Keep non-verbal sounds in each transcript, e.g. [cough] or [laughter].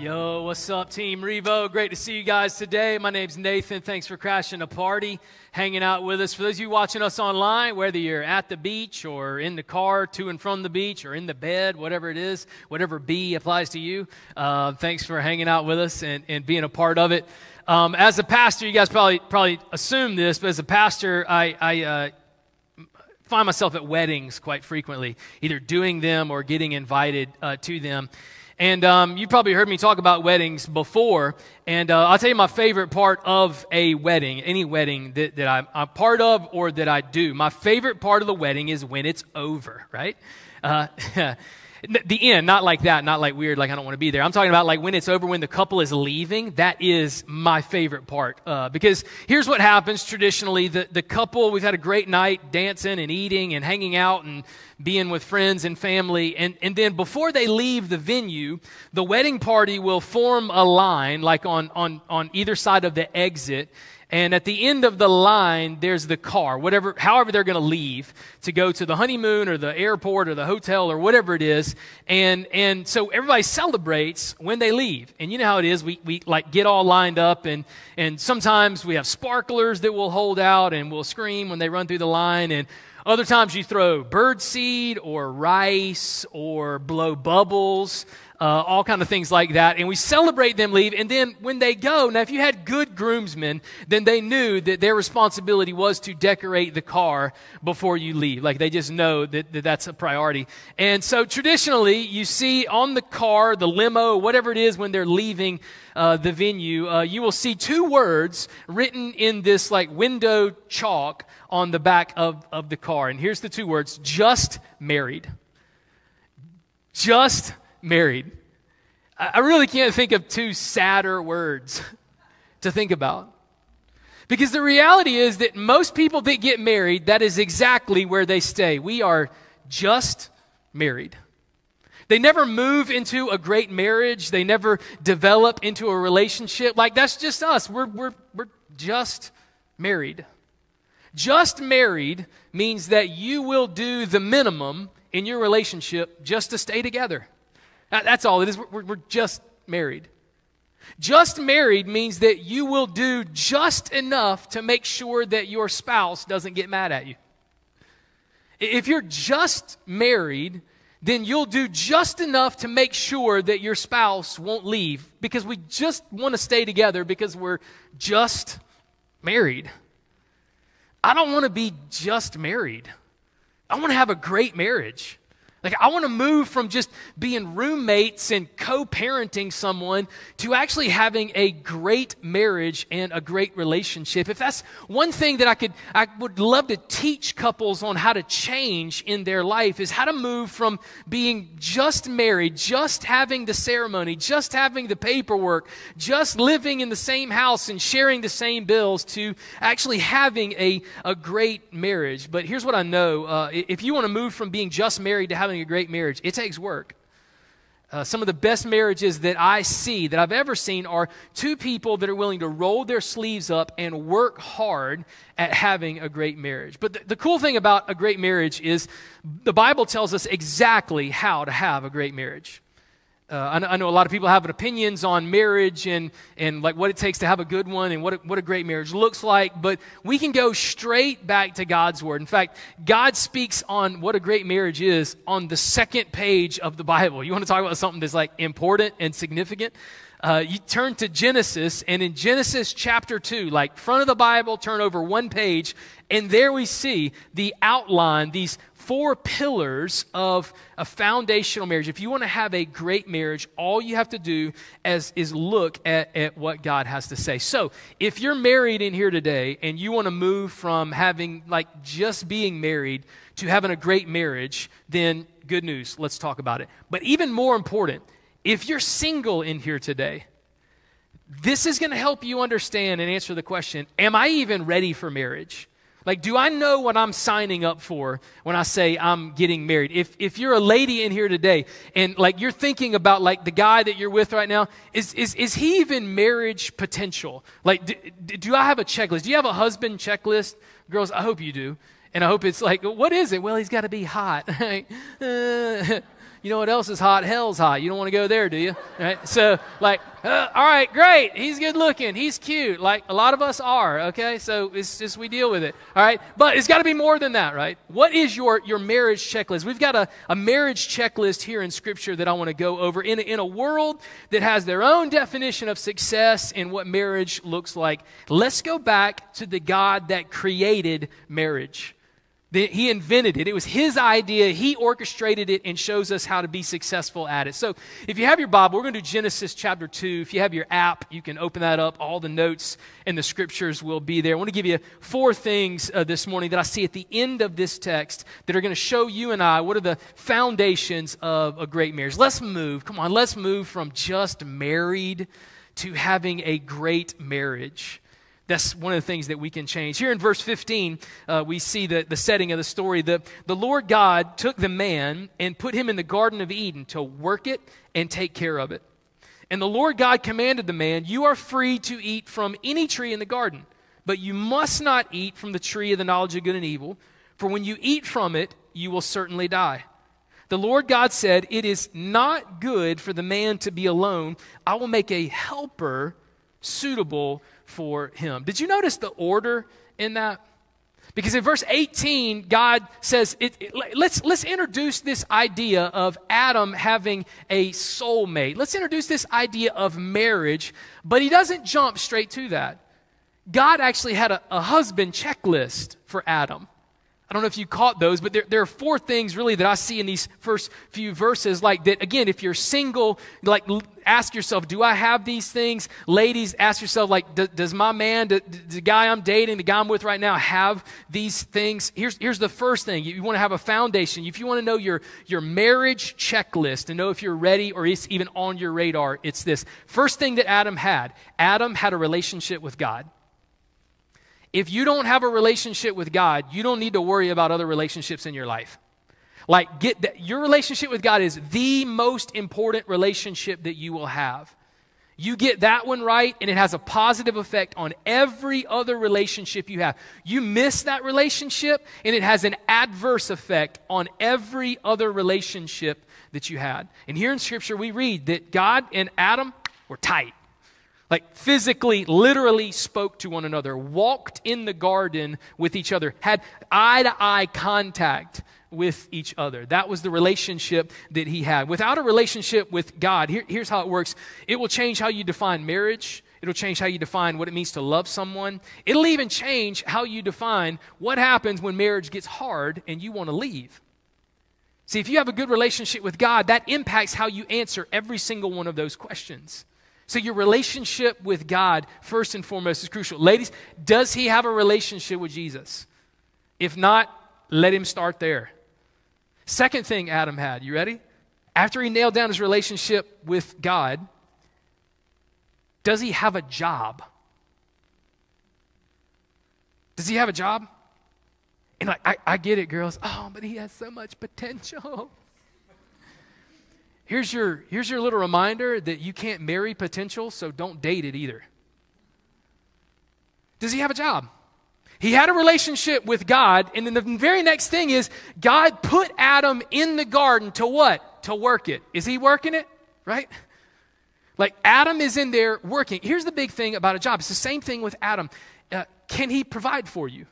Yo, what's up, Team Revo? Great to see you guys today. My name's Nathan. Thanks for crashing a party, hanging out with us. For those of you watching us online, whether you're at the beach or in the car to and from the beach or in the bed, whatever it is, whatever B applies to you, uh, thanks for hanging out with us and, and being a part of it. Um, as a pastor, you guys probably probably assume this, but as a pastor, I, I uh, find myself at weddings quite frequently, either doing them or getting invited uh, to them. And um, you've probably heard me talk about weddings before. And uh, I'll tell you my favorite part of a wedding, any wedding that, that I'm, I'm, part of or that I do. My favorite part of the wedding is when it's over, right? Uh, [laughs] the end, not like that, not like weird, like I don't want to be there. I'm talking about like when it's over, when the couple is leaving. That is my favorite part. Uh, because here's what happens traditionally the, the couple, we've had a great night dancing and eating and hanging out and being with friends and family. And, and then before they leave the venue, the wedding party will form a line, like on, on, on either side of the exit. And at the end of the line, there's the car, whatever, however they're going to leave to go to the honeymoon or the airport or the hotel or whatever it is. And, and so everybody celebrates when they leave. And you know how it is. We, we like get all lined up and, and sometimes we have sparklers that will hold out and we'll scream when they run through the line. And other times you throw bird seed or rice or blow bubbles uh, all kind of things like that. And we celebrate them leave. And then when they go, now if you had good groomsmen, then they knew that their responsibility was to decorate the car before you leave. Like they just know that, that that's a priority. And so traditionally, you see on the car, the limo, whatever it is when they're leaving uh, the venue, uh, you will see two words written in this like window chalk on the back of, of the car. And here's the two words just married. Just married. I really can't think of two sadder words [laughs] to think about. Because the reality is that most people that get married, that is exactly where they stay. We are just married. They never move into a great marriage. They never develop into a relationship. Like, that's just us. We're, we're, we're just married. Just married means that you will do the minimum in your relationship just to stay together. That's all it is. We're, we're just married. Just married means that you will do just enough to make sure that your spouse doesn't get mad at you. If you're just married, then you'll do just enough to make sure that your spouse won't leave because we just want to stay together because we're just married. I don't want to be just married. I want to have a great marriage. Like, I want to move from just being roommates and co parenting someone to actually having a great marriage and a great relationship. If that's one thing that I could, I would love to teach couples on how to change in their life is how to move from being just married, just having the ceremony, just having the paperwork, just living in the same house and sharing the same bills to actually having a, a great marriage. But here's what I know uh, if you want to move from being just married to having having a great marriage, it takes work. Uh, some of the best marriages that I see, that I've ever seen, are two people that are willing to roll their sleeves up and work hard at having a great marriage. But the, the cool thing about a great marriage is the Bible tells us exactly how to have a great marriage. Uh, I, know, I, know, a lot of people have opinions on marriage and, and like what it takes to have a good one and what a, what a great marriage looks like, but we can go straight back to God's word. In fact, God speaks on what a great marriage is on the second page of the Bible. You want to talk about something that's like important and significant? Uh, you turn to Genesis, and in Genesis chapter 2, like front of the Bible, turn over one page, and there we see the outline, these four pillars of a foundational marriage. If you want to have a great marriage, all you have to do is, is look at, at what God has to say. So, if you're married in here today and you want to move from having, like, just being married to having a great marriage, then good news. Let's talk about it. But even more important, if you're single in here today, this is going to help you understand and answer the question Am I even ready for marriage? Like, do I know what I'm signing up for when I say I'm getting married? If, if you're a lady in here today and like you're thinking about like the guy that you're with right now, is, is, is he even marriage potential? Like, do, do I have a checklist? Do you have a husband checklist? Girls, I hope you do. And I hope it's like, what is it? Well, he's got to be hot. [laughs] [laughs] Uh, you know what else is hot? Hell's hot. You don't want to go there, do you? Right? So, like, uh, all right, great. He's good looking. He's cute. Like a lot of us are. Okay, so it's just we deal with it. All right, but it's got to be more than that, right? What is your your marriage checklist? We've got a, a marriage checklist here in Scripture that I want to go over in in a world that has their own definition of success and what marriage looks like. Let's go back to the God that created marriage. He invented it. It was his idea. He orchestrated it and shows us how to be successful at it. So, if you have your Bible, we're going to do Genesis chapter 2. If you have your app, you can open that up. All the notes and the scriptures will be there. I want to give you four things uh, this morning that I see at the end of this text that are going to show you and I what are the foundations of a great marriage. Let's move. Come on, let's move from just married to having a great marriage. That's one of the things that we can change. Here in verse 15, uh, we see the, the setting of the story. The, the Lord God took the man and put him in the Garden of Eden to work it and take care of it. And the Lord God commanded the man, You are free to eat from any tree in the garden, but you must not eat from the tree of the knowledge of good and evil, for when you eat from it, you will certainly die. The Lord God said, It is not good for the man to be alone. I will make a helper suitable for him. Did you notice the order in that? Because in verse 18, God says, it, it, let's, let's introduce this idea of Adam having a soulmate. Let's introduce this idea of marriage, but he doesn't jump straight to that. God actually had a, a husband checklist for Adam. I don't know if you caught those, but there, there, are four things really that I see in these first few verses. Like that, again, if you're single, like ask yourself, do I have these things? Ladies, ask yourself, like, does my man, the, guy I'm dating, the guy I'm with right now, have these things? Here's, here's the first thing. You, you want to have a foundation. If you want to know your, your marriage checklist and know if you're ready or it's even on your radar, it's this. First thing that Adam had Adam had a relationship with God. If you don't have a relationship with God, you don't need to worry about other relationships in your life. Like, get that your relationship with God is the most important relationship that you will have. You get that one right, and it has a positive effect on every other relationship you have. You miss that relationship, and it has an adverse effect on every other relationship that you had. And here in Scripture, we read that God and Adam were tight like physically, literally spoke to one another, walked in the garden with each other, had eye to eye contact with each other. That was the relationship that he had. Without a relationship with God, here, here's how it works it will change how you define marriage. It'll change how you define what it means to love someone. It'll even change how you define what happens when marriage gets hard and you want to leave. See, if you have a good relationship with God, that impacts how you answer every single one of those questions. So, your relationship with God, first and foremost, is crucial. Ladies, does he have a relationship with Jesus? If not, let him start there. Second thing Adam had, you ready? After he nailed down his relationship with God, does he have a job? Does he have a job? And I, I, I get it, girls. Oh, but he has so much potential. [laughs] Here's your, here's your little reminder that you can't marry potential, so don't date it either. Does he have a job? He had a relationship with God, and then the very next thing is God put Adam in the garden to what? To work it. Is he working it? Right? Like Adam is in there working. Here's the big thing about a job it's the same thing with Adam. Uh, can he provide for you?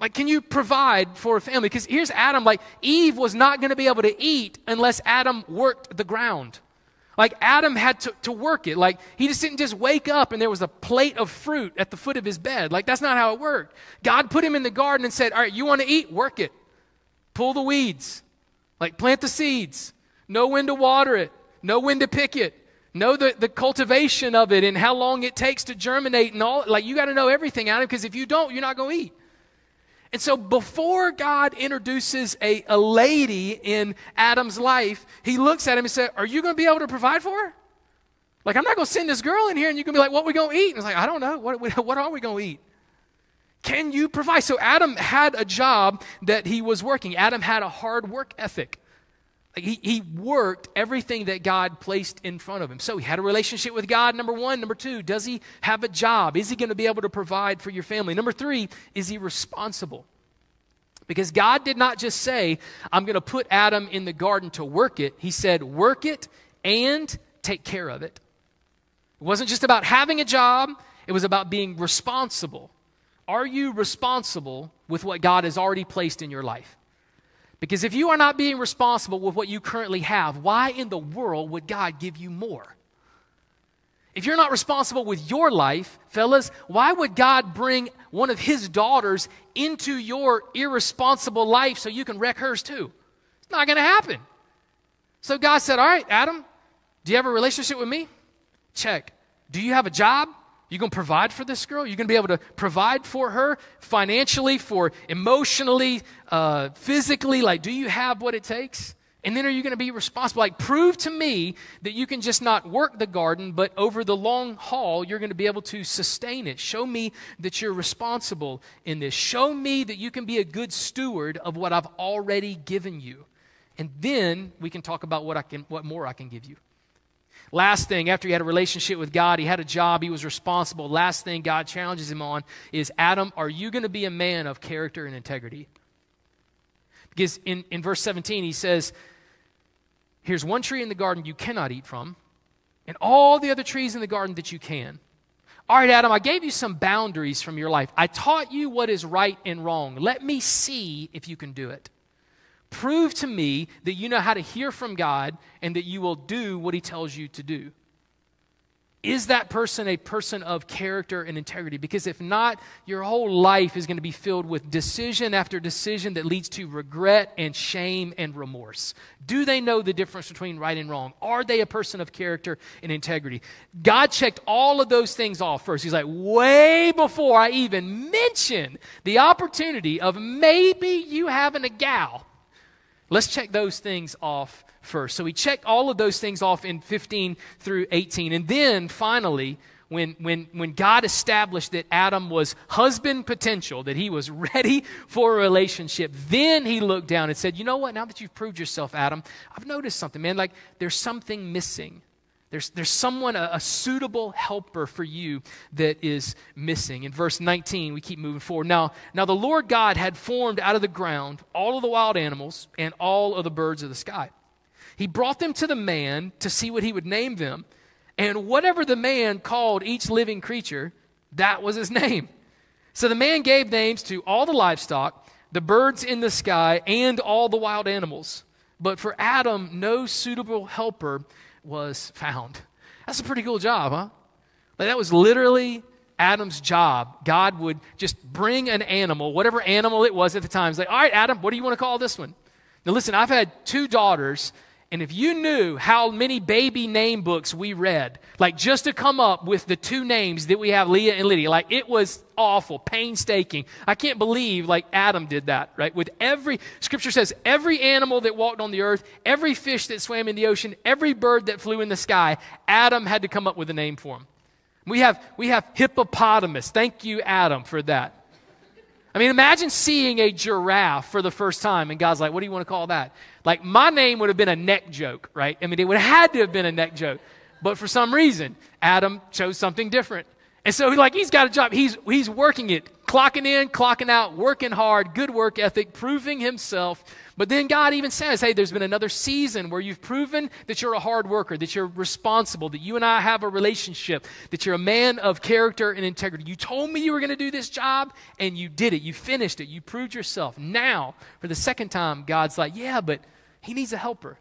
Like, can you provide for a family? Because here's Adam, like, Eve was not going to be able to eat unless Adam worked the ground. Like, Adam had to, to work it. Like, he just didn't just wake up and there was a plate of fruit at the foot of his bed. Like, that's not how it worked. God put him in the garden and said, All right, you want to eat? Work it. Pull the weeds. Like, plant the seeds. Know when to water it. Know when to pick it. Know the, the cultivation of it and how long it takes to germinate and all. Like, you got to know everything, Adam, because if you don't, you're not going to eat. And so before God introduces a, a lady in Adam's life, he looks at him and says, Are you going to be able to provide for her? Like, I'm not going to send this girl in here and you can be like, What we going to eat? And it's like, I don't know. What, [laughs] what are we going to eat? Can you provide? So Adam had a job that he was working. Adam had a hard work ethic. He, he worked everything that God placed in front of him. So he had a relationship with God, number one. Number two, does he have a job? Is he going to be able to provide for your family? Number three, is he responsible? Because God did not just say, I'm going to put Adam in the garden to work it. He said, work it and take care of it. It wasn't just about having a job, it was about being responsible. Are you responsible with what God has already placed in your life? Because if you are not being responsible with what you currently have, why in the world would God give you more? If you're not responsible with your life, fellas, why would God bring one of his daughters into your irresponsible life so you can wreck hers too? It's not going to happen. So God said, All right, Adam, do you have a relationship with me? Check. Do you have a job? You going to provide for this girl? You're going to be able to provide for her financially, for emotionally, uh, physically? Like, do you have what it takes? And then are you going to be responsible? Like, prove to me that you can just not work the garden, but over the long haul, you're going to be able to sustain it. Show me that you're responsible in this. Show me that you can be a good steward of what I've already given you. And then we can talk about what, I can, what more I can give you. Last thing, after he had a relationship with God, he had a job, he was responsible. Last thing God challenges him on is Adam, are you going to be a man of character and integrity? Because in, in verse 17, he says, Here's one tree in the garden you cannot eat from, and all the other trees in the garden that you can. All right, Adam, I gave you some boundaries from your life. I taught you what is right and wrong. Let me see if you can do it. Prove to me that you know how to hear from God and that you will do what He tells you to do. Is that person a person of character and integrity? Because if not, your whole life is going to be filled with decision after decision that leads to regret and shame and remorse. Do they know the difference between right and wrong? Are they a person of character and integrity? God checked all of those things off first. He's like, way before I even mention the opportunity of maybe you having a gal Let's check those things off first. So we checked all of those things off in 15 through 18. And then finally, when, when, when God established that Adam was husband potential, that he was [laughs] ready for a relationship, then he looked down and said, You know what? Now that you've proved yourself, Adam, I've noticed something, man. Like there's something missing. There's, there's someone, a, a, suitable helper for you that is missing. In verse 19, we keep moving forward. Now, now, the Lord God had formed out of the ground all of the wild animals and all of the birds of the sky. He brought them to the man to see what he would name them. And whatever the man called each living creature, that was his name. So the man gave names to all the livestock, the birds in the sky, and all the wild animals. But for Adam, no suitable helper was found. That's a pretty cool job, huh? Like that was literally Adam's job. God would just bring an animal, whatever animal it was at the time. He's like, all right, Adam, what do you want to call this one? Now, listen, I've had two daughters and if you knew how many baby name books we read, like just to come up with the two names that we have, Leah and Lydia, like it was awful, painstaking. I can't believe like Adam did that, right? With every, scripture says, every animal that walked on the earth, every fish that swam in the ocean, every bird that flew in the sky, Adam had to come up with a name for them. We have, we have hippopotamus. Thank you, Adam, for that. I mean, imagine seeing a giraffe for the first time, and God's like, what do you want to call that? Like, my name would have been a neck joke, right? I mean, it would have had to have been a neck joke. But for some reason, Adam chose something different. And so, like, he's got a job. He's, he's working it, clocking in, clocking out, working hard, good work ethic, proving himself. But then God even says, hey, there's been another season where you've proven that you're a hard worker, that you're responsible, that you and I have a relationship, that you're a man of character and integrity. You told me you were going to do this job, and you did it. You finished it. You proved yourself. Now, for the second time, God's like, yeah, but he needs a helper.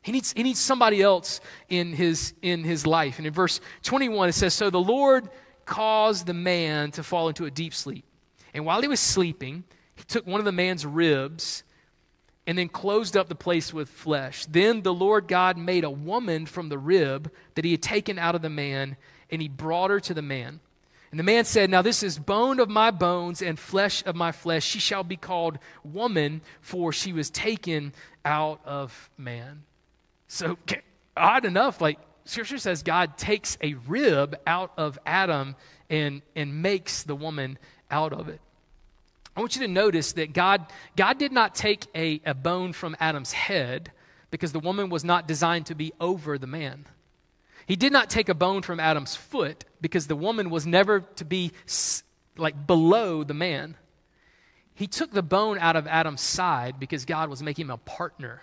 He needs, he needs somebody else in his, in his life. And in verse 21, it says, So the Lord caused the man to fall into a deep sleep. And while he was sleeping, he took one of the man's ribs and then closed up the place with flesh. Then the Lord God made a woman from the rib that he had taken out of the man, and he brought her to the man. And the man said, Now this is bone of my bones and flesh of my flesh. She shall be called woman, for she was taken out of man. So, odd enough, like Scripture says, God takes a rib out of Adam and, and makes the woman out of it. I want you to notice that God, God did not take a, a bone from Adam's head because the woman was not designed to be over the man. He did not take a bone from Adam's foot because the woman was never to be like below the man. He took the bone out of Adam's side because God was making him a partner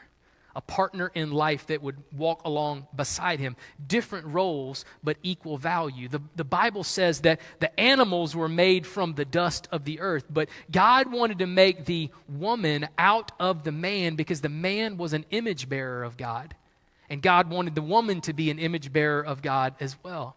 a partner in life that would walk along beside him. Different roles, but equal value. The, the Bible says that the animals were made from the dust of the earth, but God wanted to make the woman out of the man because the man was an image bearer of God. And God wanted the woman to be an image bearer of God as well.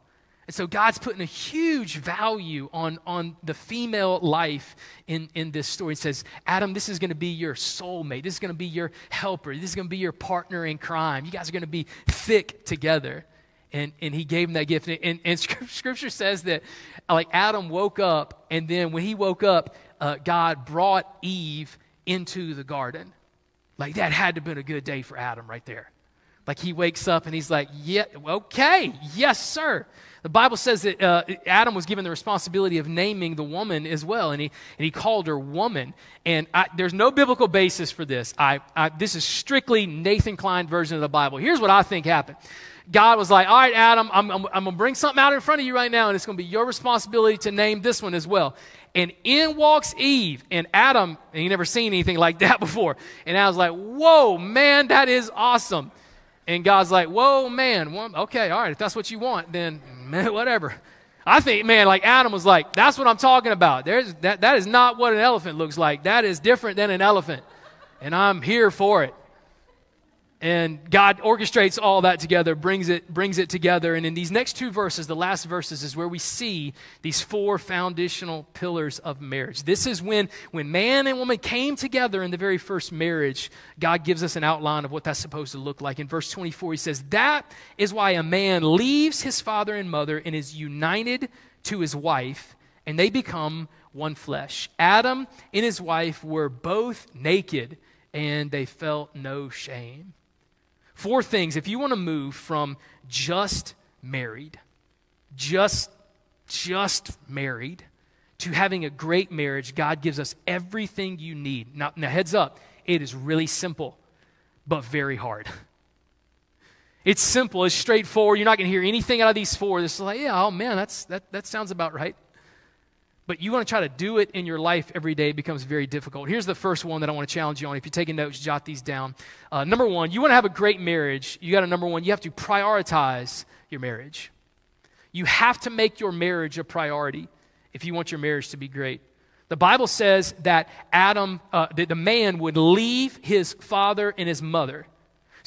And so God's putting a huge value on, on the female life in, in this story. It says, Adam, this is going to be your soulmate. This is going to be your helper. This is going to be your partner in crime. You guys are going to be thick together. And, and he gave him that gift. And, and [laughs] scripture says that like Adam woke up, and then when he woke up, uh, God brought Eve into the garden. Like that had to have been a good day for Adam right there. Like he wakes up and he's like, yeah, okay, yes, sir. The Bible says that uh, Adam was given the responsibility of naming the woman as well, and he, and he called her woman. And I, there's no biblical basis for this. I, I, this is strictly Nathan Klein version of the Bible. Here's what I think happened. God was like, all right, Adam, I'm, I'm, I'm going to bring something out in front of you right now, and it's going to be your responsibility to name this one as well. And in walks Eve, and Adam, and he never seen anything like [laughs] that before. And I was like, whoa, man, that is awesome. And God's like, whoa, man, well, okay, all right, if that's what you want, then man, [laughs] whatever. I think, man, like Adam was like, that's what I'm talking about. There's, that, that is not what an elephant looks like. That is different than an elephant. And I'm here for it and god orchestrates all that together brings it brings it together. And in these next two verses the last verses is where we see these four foundational pillars of marriage. This is when when man and woman came together in the very first marriage god gives us an outline of what that's supposed to look like. In verse 24 he says that is why a man leaves his father and mother and is united to his wife and they become one flesh. Adam and his wife were both naked and they felt no shame Four things if you want to move from just married, just just married to having a great marriage, God gives us everything you need. Now, now heads up, it is really simple, but very hard. [laughs] It's simple, it's straightforward. You're not going to hear anything out of these four. This is like, yeah, oh man, that's, that, that sounds about right but you want to try to do it in your life every day, becomes very difficult. Here's the first one that I want to challenge you on. If you're taking notes, jot these down. Uh, number one, you want to have a great marriage. You got to, number one, you have to prioritize your marriage. You have to make your marriage a priority if you want your marriage to be great. The Bible says that Adam, uh, that the man would leave his father and his mother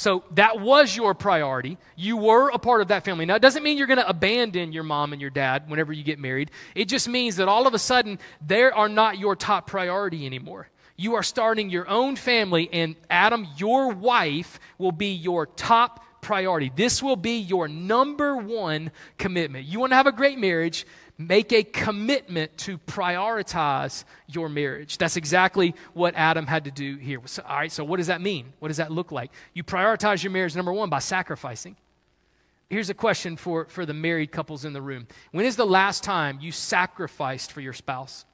so that was your priority. You were a part of that family. Now, it doesn't mean you're going to abandon your mom and your dad whenever you get married. It just means that all of a sudden, they are not your top priority anymore. You are starting your own family, and Adam, your wife, will be your top priority. This will be your number one commitment. You want to have a great marriage, Make a commitment to prioritize your marriage. That's exactly what Adam had to do here. So, all right, so what does that mean? What does that look like? You prioritize your marriage, number one, by sacrificing. Here's a question for, for the married couples in the room When is the last time you sacrificed for your spouse?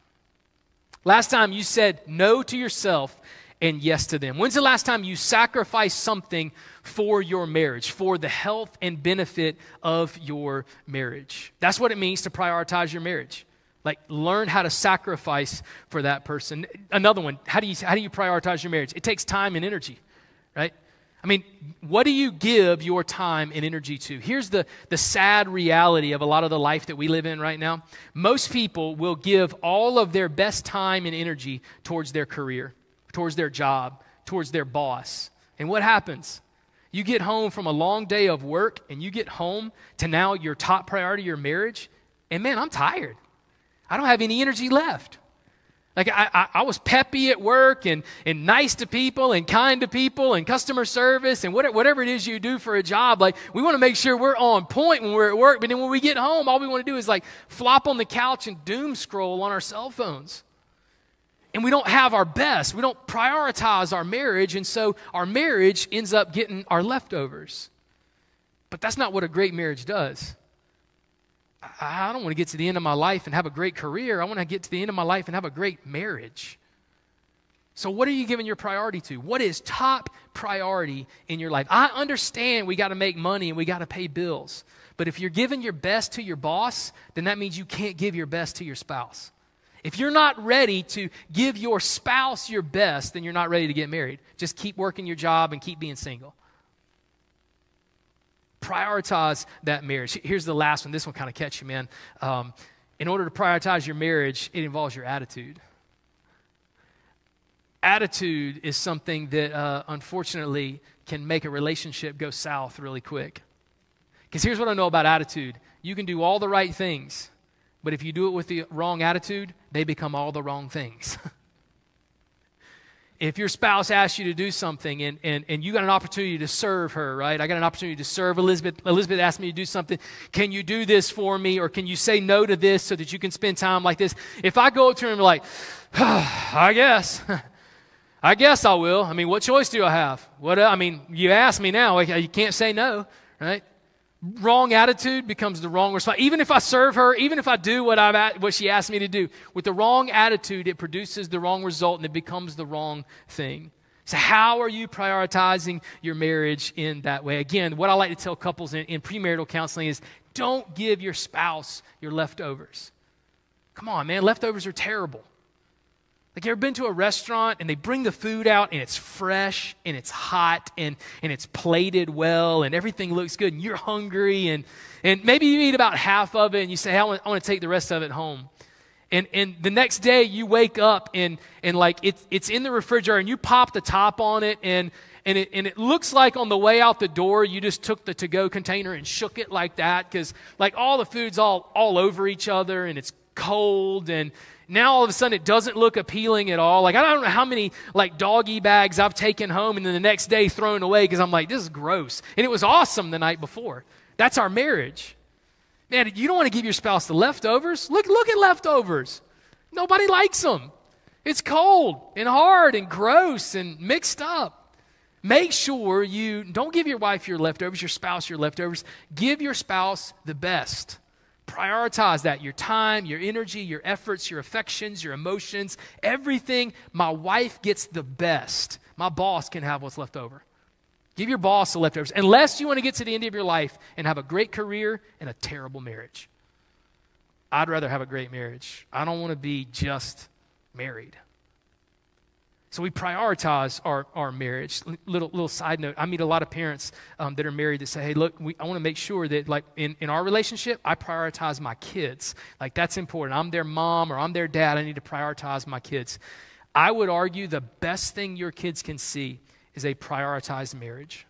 Last time you said no to yourself and yes to them? When's the last time you sacrificed something for your marriage, for the health and benefit of your marriage? That's what it means to prioritize your marriage. Like, learn how to sacrifice for that person. Another one, how do you, how do you prioritize your marriage? It takes time and energy, right? I mean, what do you give your time and energy to? Here's the, the sad reality of a lot of the life that we live in right now. Most people will give all of their best time and energy towards their career towards their job, towards their boss. And what happens? You get home from a long day of work and you get home to now your top priority, your marriage, and man, I'm tired. I don't have any energy left. Like, I, I, I, was peppy at work and, and nice to people and kind to people and customer service and whatever, whatever it is you do for a job. Like, we want to make sure we're on point when we're at work. But then when we get home, all we want to do is like flop on the couch and doom scroll on our cell phones and we don't have our best. We don't prioritize our marriage, and so our marriage ends up getting our leftovers. But that's not what a great marriage does. I don't want to get to the end of my life and have a great career. I want to get to the end of my life and have a great marriage. So, what are you giving your priority to? What is top priority in your life? I understand we got to make money and we got to pay bills. But if you're giving your best to your boss, then that means you can't give your best to your spouse. If you're not ready to give your spouse your best, then you're not ready to get married. Just keep working your job and keep being single. Prioritize that marriage. Here's the last one. This one kind of catch you, man. Um, in order to prioritize your marriage, it involves your attitude attitude is something that uh, unfortunately can make a relationship go south really quick. Because here's what I know about attitude you can do all the right things, but if you do it with the wrong attitude, they become all the wrong things. [laughs] if your spouse asks you to do something and, and, and you got an opportunity to serve her, right? I got an opportunity to serve Elizabeth. Elizabeth asked me to do something. Can you do this for me? Or can you say no to this so that you can spend time like this? If I go up to her and be like, [sighs] I guess. [laughs] I guess I will. I mean, what choice do I have? What uh, I mean, you ask me now, you can't say no, right? Wrong attitude becomes the wrong response. Even if I serve her, even if I do what I am what she asked me to do, with the wrong attitude, it produces the wrong result and it becomes the wrong thing. So, how are you prioritizing your marriage in that way? Again, what I like to tell couples in, in premarital counseling is don't give your spouse your leftovers. Come on, man, leftovers are terrible. Like, you ever been to a restaurant and they bring the food out and it's fresh and it's hot and, and it's plated well and everything looks good and you're hungry and, and maybe you eat about half of it and you say, hey, I, want, I want to take the rest of it home. And, and the next day you wake up and, and like it's, it's in the refrigerator and you pop the top on it and, and it, and it looks like on the way out the door you just took the to-go container and shook it like that because like all the food's all, all over each other and it's cold and now all of a sudden it doesn't look appealing at all. Like I don't know how many like doggy bags I've taken home and then the next day thrown away because I'm like, this is gross. And it was awesome the night before. That's our marriage. Man, you don't want to give your spouse the leftovers. Look, look at leftovers. Nobody likes them. It's cold and hard and gross and mixed up. Make sure you don't give your wife your leftovers, your spouse your leftovers. Give your spouse the best. Prioritize that your time, your energy, your efforts, your affections, your emotions, everything. My wife gets the best. My boss can have what's left over. Give your boss the leftovers, unless you want to get to the end of your life and have a great career and a terrible marriage. I'd rather have a great marriage. I don't want to be just married. So we prioritize our, our marriage. Little, little side note I meet a lot of parents um, that are married that say, hey, look, we, I want to make sure that, like, in, in our relationship, I prioritize my kids. Like, that's important. I'm their mom or I'm their dad. I need to prioritize my kids. I would argue the best thing your kids can see is a prioritized marriage.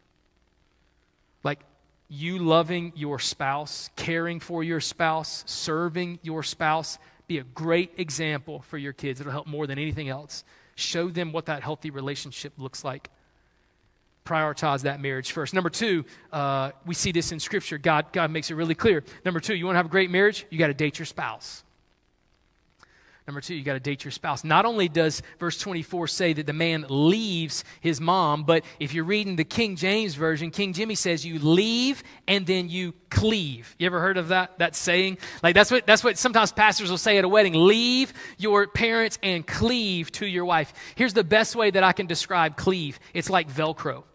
Like, you loving your spouse, caring for your spouse, serving your spouse, be a great example for your kids. It'll help more than anything else. Show them what that healthy relationship looks like. Prioritize that marriage first. Number two, uh, we see this in Scripture. God, God makes it really clear. Number two, you want to have a great marriage? You got to date your spouse. Number two, you got to date your spouse. Not only does verse 24 say that the man leaves his mom, but if you're reading the King James Version, King Jimmy says you leave and then you cleave. You ever heard of that, that saying? Like that's what, that's what sometimes pastors will say at a wedding. Leave your parents and cleave to your wife. Here's the best way that I can describe cleave. It's like Velcro.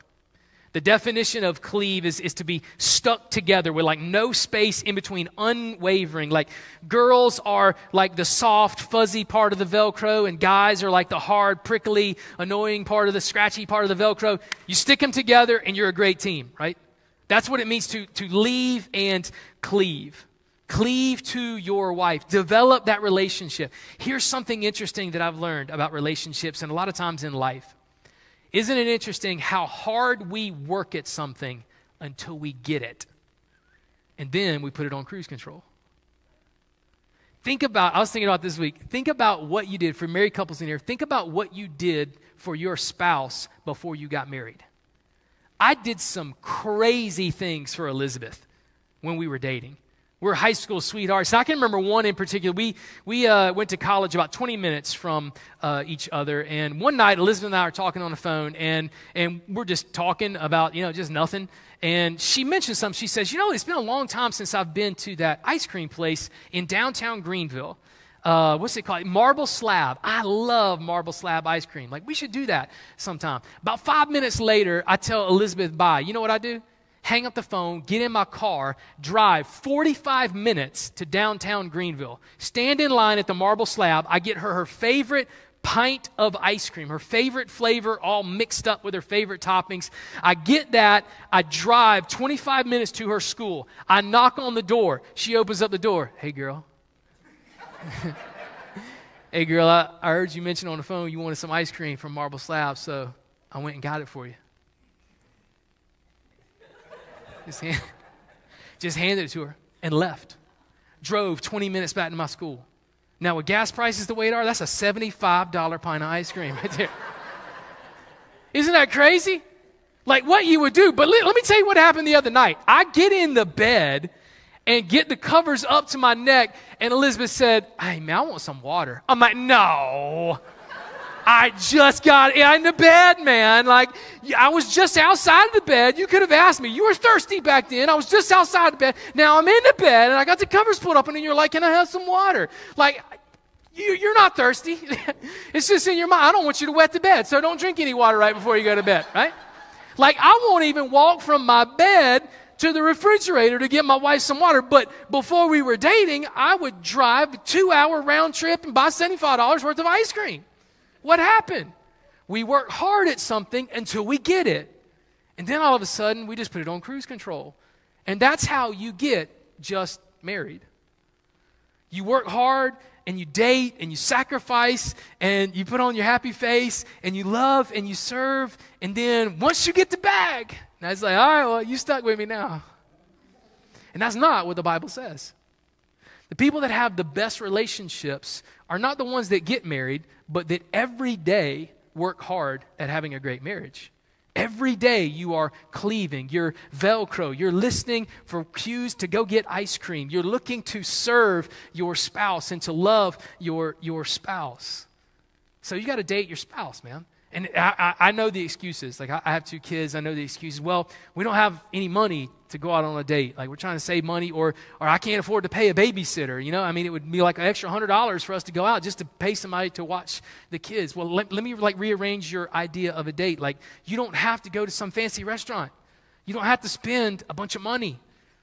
The definition of cleave is, is to be stuck together with like no space in between, unwavering. Like girls are like the soft, fuzzy part of the Velcro, and guys are like the hard, prickly, annoying part of the scratchy part of the Velcro. You stick them together and you're a great team, right? That's what it means to, to leave and cleave. Cleave to your wife. Develop that relationship. Here's something interesting that I've learned about relationships and a lot of times in life. Isn't it interesting how hard we work at something until we get it? And then we put it on cruise control. Think about, I was thinking about this week, think about what you did for married couples in here. Think about what you did for your spouse before you got married. I did some crazy things for Elizabeth when we were dating we're high school sweethearts. And I can remember one in particular. We, we uh, went to college about 20 minutes from uh, each other. And one night, Elizabeth and I are talking on the phone, and, and we're just talking about, you know, just nothing. And she mentioned something. She says, You know, it's been a long time since I've been to that ice cream place in downtown Greenville. uh, what's it called? Marble slab. I love marble slab ice cream. Like, we should do that sometime. About five minutes later, I tell Elizabeth bye. You know what I do? Hang up the phone, get in my car, drive 45 minutes to downtown Greenville, stand in line at the marble slab. I get her her favorite pint of ice cream, her favorite flavor, all mixed up with her favorite toppings. I get that. I drive 25 minutes to her school. I knock on the door. She opens up the door. Hey, girl. [laughs] hey, girl, I, I heard you mention on the phone you wanted some ice cream from Marble Slab, so I went and got it for you. Just, hand, [laughs] just handed it to her and left. Drove 20 minutes back to my school. Now, with gas prices the way they are, that's a $75 pint of ice cream right there. [laughs] Isn't that crazy? Like what you would do. But let, let me tell you what happened the other night. I get in the bed and get the covers up to my neck, and Elizabeth said, Hey, man, I want some water. I'm like, No. I just got in the bed, man. Like, I was just outside of the bed. You could have asked me. You were thirsty back then. I was just outside the bed. Now I'm in the bed, and I got the covers pulled up, and then you're like, Can I have some water? Like, you, you're not thirsty. [laughs] it's just in your mind. I don't want you to wet the bed, so don't drink any water right before you go to bed, right? Like, I won't even walk from my bed to the refrigerator to get my wife some water. But before we were dating, I would drive a two hour round trip and buy $75 worth of ice cream. What happened? We work hard at something until we get it. And then all of a sudden, we just put it on cruise control. And that's how you get just married. You work hard and you date and you sacrifice and you put on your happy face and you love and you serve. And then once you get the bag, now it's like, all right, well, you stuck with me now. And that's not what the Bible says. The people that have the best relationships are not the ones that get married, but that every day work hard at having a great marriage. Every day you are cleaving, you're Velcro, you're listening for cues to go get ice cream, you're looking to serve your spouse and to love your, your spouse. So you got to date your spouse, man. And I, I, know the excuses. Like, I, I have two kids. I know the excuses. Well, we don't have any money to go out on a date. Like, we're trying to save money, or, or I can't afford to pay a babysitter. You know, I mean, it would be like an extra $100 for us to go out just to pay somebody to watch the kids. Well, let, let me, like, rearrange your idea of a date. Like, you don't have to go to some fancy restaurant, you don't have to spend a bunch of money.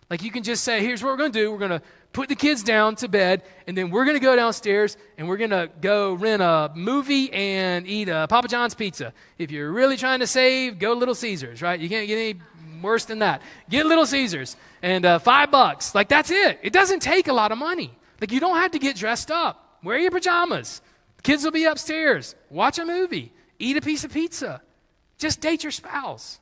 Like, you can just say, here's what we're going to do. We're going to put the kids down to bed, and then we're going to go downstairs and we're going to go rent a movie and eat a Papa John's pizza. If you're really trying to save, go Little Caesars, right? You can't get any worse than that. Get Little Caesars and uh, five bucks. Like, that's it. It doesn't take a lot of money. Like, you don't have to get dressed up. Wear your pajamas. kids will be upstairs. Watch a movie. Eat a piece of pizza. Just date your spouse.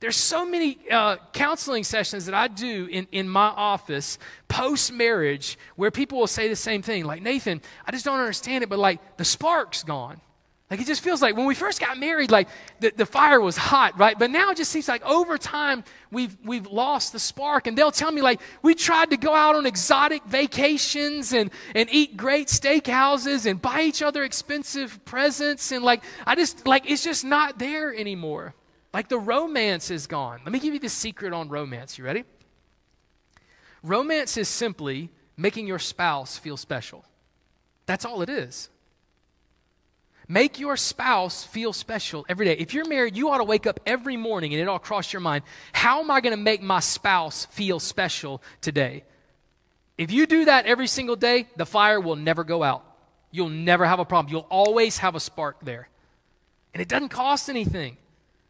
There's so many uh, counseling sessions that I do in, in my office post marriage where people will say the same thing. Like, Nathan, I just don't understand it, but like the spark's gone. Like, it just feels like when we first got married, like the, the fire was hot, right? But now it just seems like over time we've, we've lost the spark. And they'll tell me, like, we tried to go out on exotic vacations and, and eat great steakhouses and buy each other expensive presents. And like, I just, like, it's just not there anymore. Like the romance is gone. Let me give you the secret on romance. You ready? Romance is simply making your spouse feel special. That's all it is. Make your spouse feel special every day. If you're married, you ought to wake up every morning and it all cross your mind how am I going to make my spouse feel special today? If you do that every single day, the fire will never go out. You'll never have a problem. You'll always have a spark there. And it doesn't cost anything.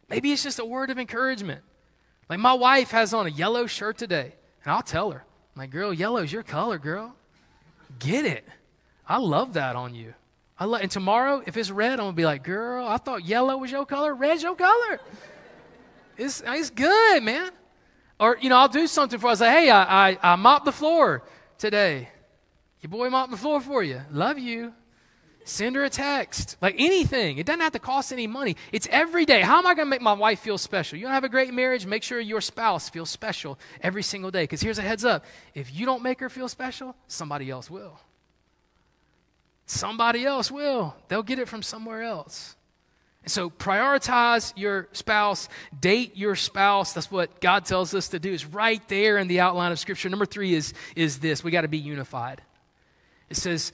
Maybe it's just a word of encouragement. Like my wife has on a yellow shirt today, and I'll tell her, my girl, yellow's your color, girl. Get it. I love that on you. I love, and tomorrow, if it's red, I'm gonna be like, girl, I thought yellow was your color. Red's your color. It's, it's good, man. Or, you know, I'll do something for us. Say, hey, I, I, I mopped the floor today. Your boy mopped the floor for you. Love you. Send her a text. Like anything. It doesn't have to cost any money. It's every day. How am I going to make my wife feel special? You don't have a great marriage? Make sure your spouse feels special every single day. Because here's a heads up if you don't make her feel special, somebody else will. Somebody else will. They'll get it from somewhere else. And so prioritize your spouse, date your spouse. That's what God tells us to do. It's right there in the outline of Scripture. Number three is, is this we got to be unified. It says,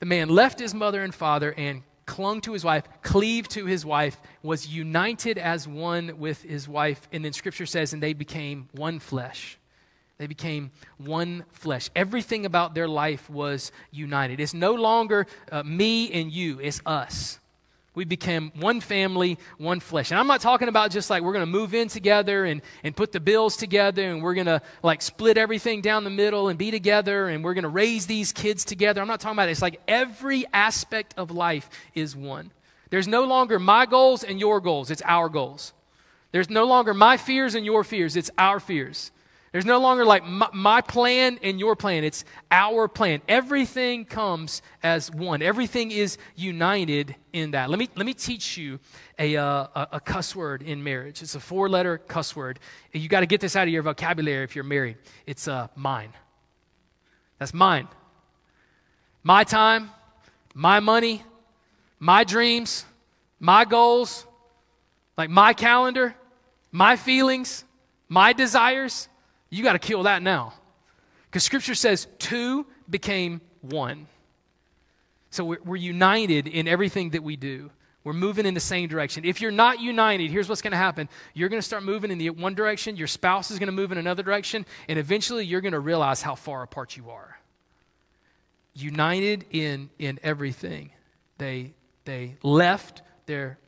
the man left his mother and father and clung to his wife, cleaved to his wife, was united as one with his wife. And then scripture says, and they became one flesh. They became one flesh. Everything about their life was united. It's no longer uh, me and you, it's us. We became one family, one flesh. And I'm not talking about just like we're going to move in together and, and put the bills together and we're going to like split everything down the middle and be together and we're going to raise these kids together. I'm not talking about it. It's like every aspect of life is one. There's no longer my goals and your goals, it's our goals. There's no longer my fears and your fears, it's our fears. There's no longer like my, my, plan and your plan. It's our plan. Everything comes as one. Everything is united in that. Let me, let me teach you a, uh, a, cuss word in marriage. It's a four letter cuss word. You got to get this out of your vocabulary if you're married. It's uh, mine. That's mine. My time, my money, my dreams, my goals, like my calendar, my feelings, my desires you got to kill that now. Because scripture says two became one. So we're, we're, united in everything that we do. We're moving in the same direction. If you're not united, here's what's going to happen. You're going to start moving in the one direction, your spouse is going to move in another direction, and eventually you're going to realize how far apart you are. United in, in everything. They, they left their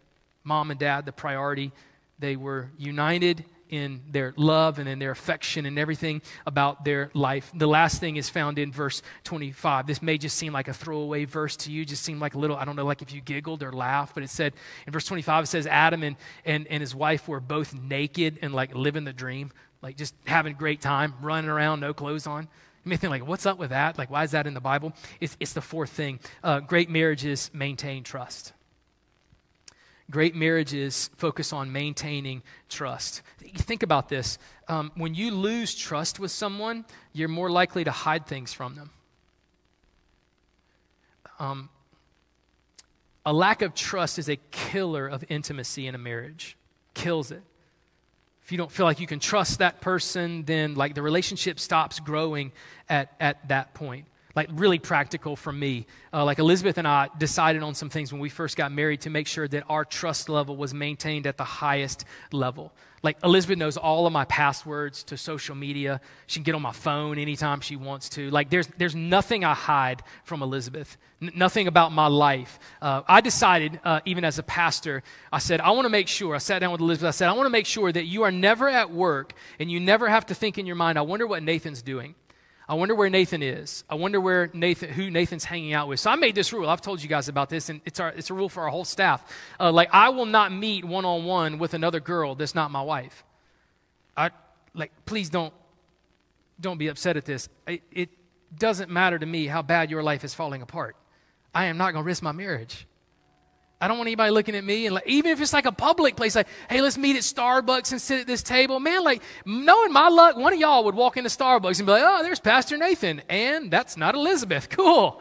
mom and dad the priority. They were united in their love and in their affection and everything about their life. The last thing is found in verse 25. This may just seem like a throwaway verse to you, just seem like a little, I don't know, like if you giggled or laughed, but it said in verse 25, it says Adam and, and, and his wife were both naked and like living the dream, like just having a great time, running around, no clothes on. You may think, like, what's up with that? Like, why is that in the Bible? It's, it's the fourth thing. Uh, great marriages maintain trust. Great marriages focus on maintaining trust. Think about this. Um, when you lose trust with someone, you're more likely to hide things from them. Um, a lack of trust is a killer of intimacy in a marriage, kills it. If you don't feel like you can trust that person, then like the relationship stops growing at, at that point like really practical for me. Uh, like Elizabeth and I decided on some things when we first got married to make sure that our trust level was maintained at the highest level. Like Elizabeth knows all of my passwords to social media. She can get on my phone anytime she wants to. Like there's there's nothing I hide from Elizabeth. N- nothing about my life. Uh, I decided, uh, even as a pastor, I said I want to make sure. I sat down with Elizabeth. I said I want to make sure that you are never at work and you never have to think in your mind. I wonder what Nathan's doing. I wonder where Nathan is. I wonder where Nathan, who Nathan's hanging out with. So I made this rule. I've told you guys about this, and it's, our, it's a rule for our whole staff. Uh, like, I will not meet one on one with another girl that's not my wife. I, like, please don't, don't be upset at this. It, it doesn't matter to me how bad your life is falling apart. I am not going to risk my marriage. I don't want anybody looking at me and like, even if it's like a public place, like, hey, let's meet at Starbucks and sit at this table. Man, like, knowing my luck, one of y'all would walk into Starbucks and be like, oh, there's Pastor Nathan. And that's not Elizabeth. [laughs] Cool.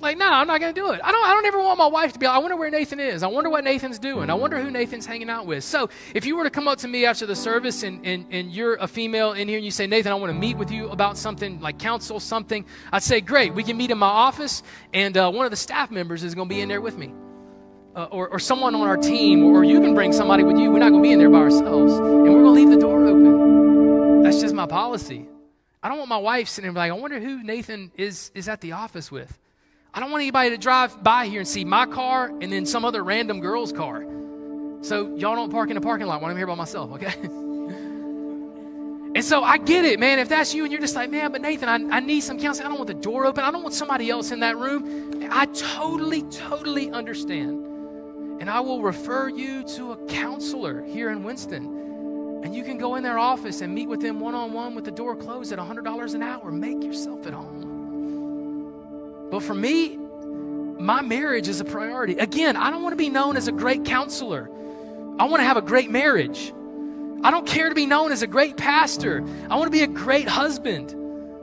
Like, no, I'm not going to do it. I don't, I don't ever want my wife to be like, I wonder where Nathan is. I wonder what Nathan's doing. I wonder who Nathan's hanging out with. So if you were to come up to me after the service and, and, and you're a female in here and you say, Nathan, I want to meet with you about something, like counsel something, I'd say, great, we can meet in my office and uh, one of the staff members is going to be in there with me. Uh, or, or someone on our team, or you can bring somebody with you. We're not going to be in there by ourselves. And we're going to leave the door open. That's just my policy. I don't want my wife sitting there like, I wonder who Nathan is, is at the office with. I don't want anybody to drive by here and see my car and then some other random girl's car. So y'all don't park in the parking lot when I'm here by myself, okay? [laughs] and so I get it, man. If that's you and you're just like, man, but Nathan, I, I need some counseling. I don't want the door open. I don't want somebody else in that room. I totally, totally understand. And I will refer you to a counselor here in Winston. And you can go in their office and meet with them one on one with the door closed at $100 an hour. Make yourself at home. But for me, my marriage is a priority. Again, I don't want to be known as a great counselor. I want to have a great marriage. I don't care to be known as a great pastor. I want to be a great husband.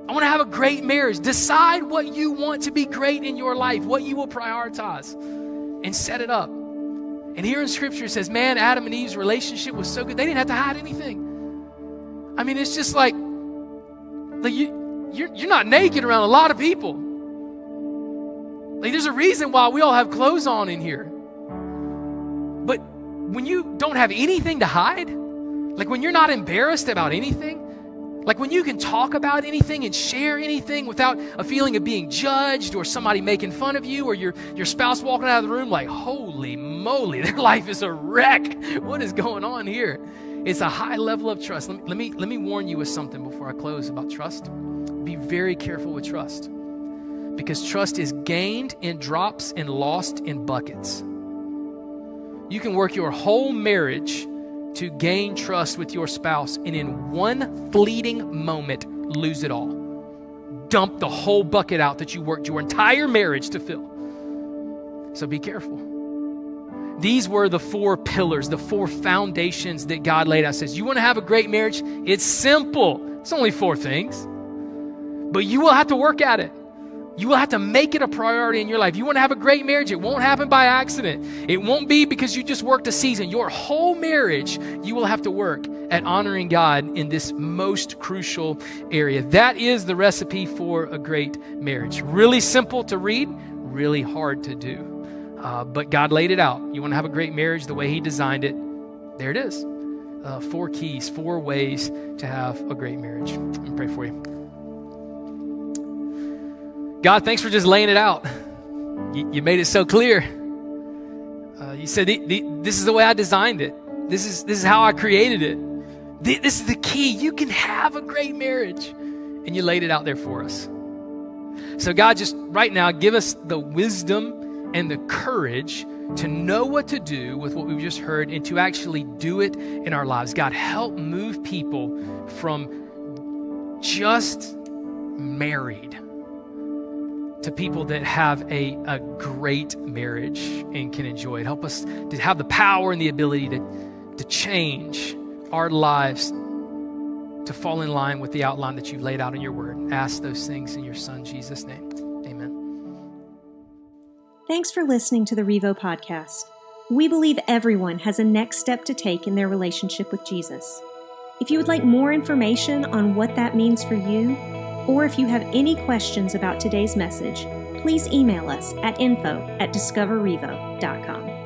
I want to have a great marriage. Decide what you want to be great in your life, what you will prioritize, and set it up. And here in Scripture it says, man, Adam and Eve's relationship was so good, they didn't have to hide anything. I mean, it's just like, like you, you're, you're not naked around a lot of people. Like, there's a reason why we all have clothes on in here. But when you don't have anything to hide, like when you're not embarrassed about anything, like when you can talk about anything and share anything without a feeling of being judged or somebody making fun of you or your, your spouse walking out of the room like, holy moly, [laughs] their life is a wreck. What is going on here? It's a high level of trust. Let me, let me, let me warn you with something before I close about trust. Be very careful with trust because trust is gained in drops and lost in buckets. You can work your whole marriage to gain trust with your spouse and in one fleeting moment lose it all. Dump the whole bucket out that you worked your entire marriage to fill. So be careful. These were the four pillars, the four foundations that God laid out. Says, You want to have a great marriage? It's simple. It's only four things. But you will have to work at it. You will have to make it a priority in your life. You want to have a great marriage, it won't happen by accident. It won't be because you just worked a season. Your whole marriage, you will have to work at honoring God in this most crucial area. That is the recipe for a great marriage. Really simple to read, really hard to do. Uh, but God laid it out. You want to have a great marriage the way He designed it. There it is. Uh, four keys, four ways to have a great marriage. Me pray for you. God, thanks for just laying it out. You, you made it so clear. Uh, you said, the, the, This is the way I designed it, this is, this is how I created it. The, this is the key. You can have a great marriage. And you laid it out there for us. So, God, just right now, give us the wisdom and the courage to know what to do with what we've just heard and to actually do it in our lives. God, help move people from just married to people that have a, a great marriage and can enjoy it. Help us to have the power and the ability to, to change our lives to fall in line with the outline that you've laid out in your word. Ask those things in your son Jesus' name. Amen. Thanks for listening to the Revo podcast. We believe everyone has a next step to take in their relationship with Jesus. If you would like more information on what that means for you, or if you have any questions about today's message, please email us at info at discoverrevo.com.